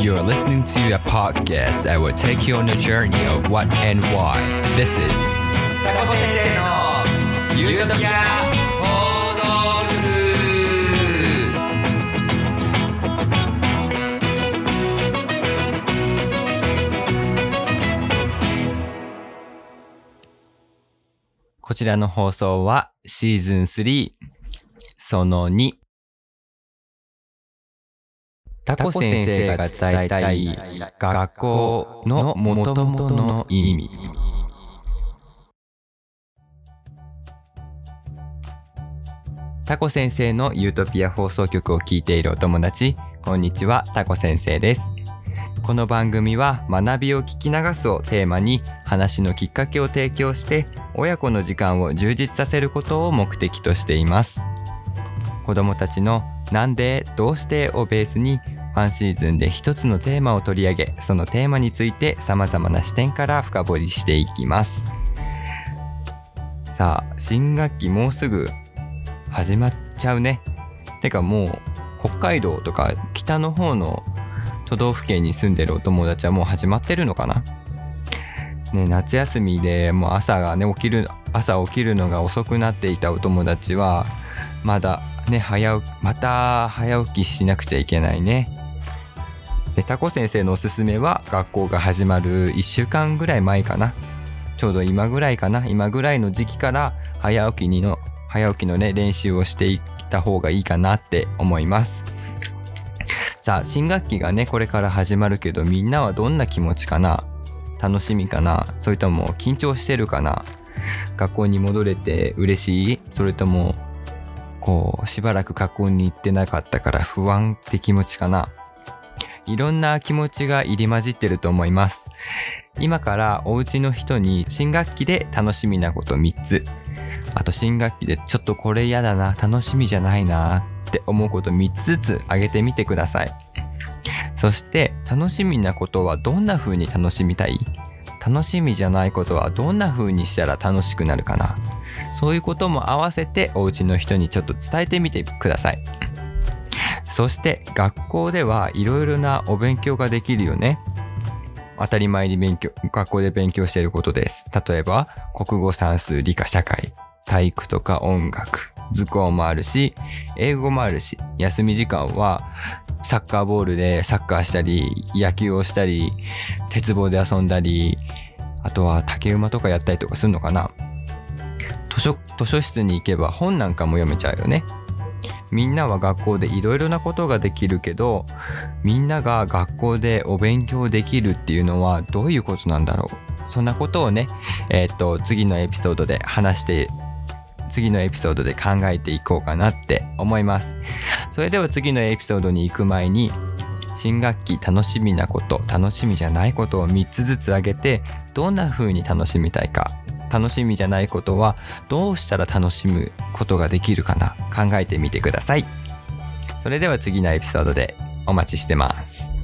You are listening to a podcast that will take you on a journey of what and why. This is タコ先生のゆるトピア放送局こちらの放送はシーズン3その2 タコ先生が伝えたい学校の元々の意味タコ先生のユートピア放送局を聞いているお友達こんにちはタコ先生ですこの番組は学びを聞き流すをテーマに話のきっかけを提供して親子の時間を充実させることを目的としています子どもたちの「なんで?」「どうして?」をベースにワンシーズンで一つのテーマを取り上げそのテーマについてさまざまな視点から深掘りしていきます。さあ新学期もうすぐ始まっちゃうね。てかもう北海道とか北の方の都道府県に住んでるお友達はもう始まってるのかな？ね、夏休みでもう朝がね起きる朝起きるのが遅くなっていたお友達はまだね早また早起きしなくちゃいけないね。でタコ先生のおすすめは学校が始まる1週間ぐらい前かな。ちょうど今ぐらいかな。今ぐらいの時期から早起きにの早起きのね練習をしていった方がいいかなって思います。さあ新学期がねこれから始まるけどみんなはどんな気持ちかな？楽しみかな？それとも緊張してるかな？学校に戻れて嬉しい？それともこうしばらく学校に行ってなかったから不安って気持ちかな？いろんな気持ちが入り混じってると思います。今からお家の人に新学期で楽しみなこと3つ。あと新学期でちょっとこれ嫌だな楽しみじゃないなって思うこと3つずつ挙げてみてください。そして楽しみなことはどんな風に楽しみたい？楽しみじゃないことはどんな風にしたら楽しくなるかな？そういうことも合わせてお家の人にちょっと伝えてみてください。そして学校ではいろいろなお勉強ができるよね。当たり前に勉強学校で勉強していることです。例えば国語算数理科社会。体育とか音楽。図工もあるし英語もあるし。休み時間はサッカーボールでサッカーしたり野球をしたり鉄棒で遊んだり。あとは竹馬とかやったりとかするのかな。図書図書室に行けば本なんかも読めちゃうよね。みんなは学校でいろいろなことができるけどみんなが学校でお勉強できるっていうのはどういうことなんだろう？そんなことをねえーっと次のエピソードで話して次のエピソードで考えていこうかなって思います。それでは次のエピソードに行く前に新学期楽しみなこと楽しみじゃないことを3つずつ挙げてどんな風に楽しみたいか楽しみじゃないことはどうしたら楽しむことができるかな？考えてみてください。それでは次のエピソードでお待ちしてます。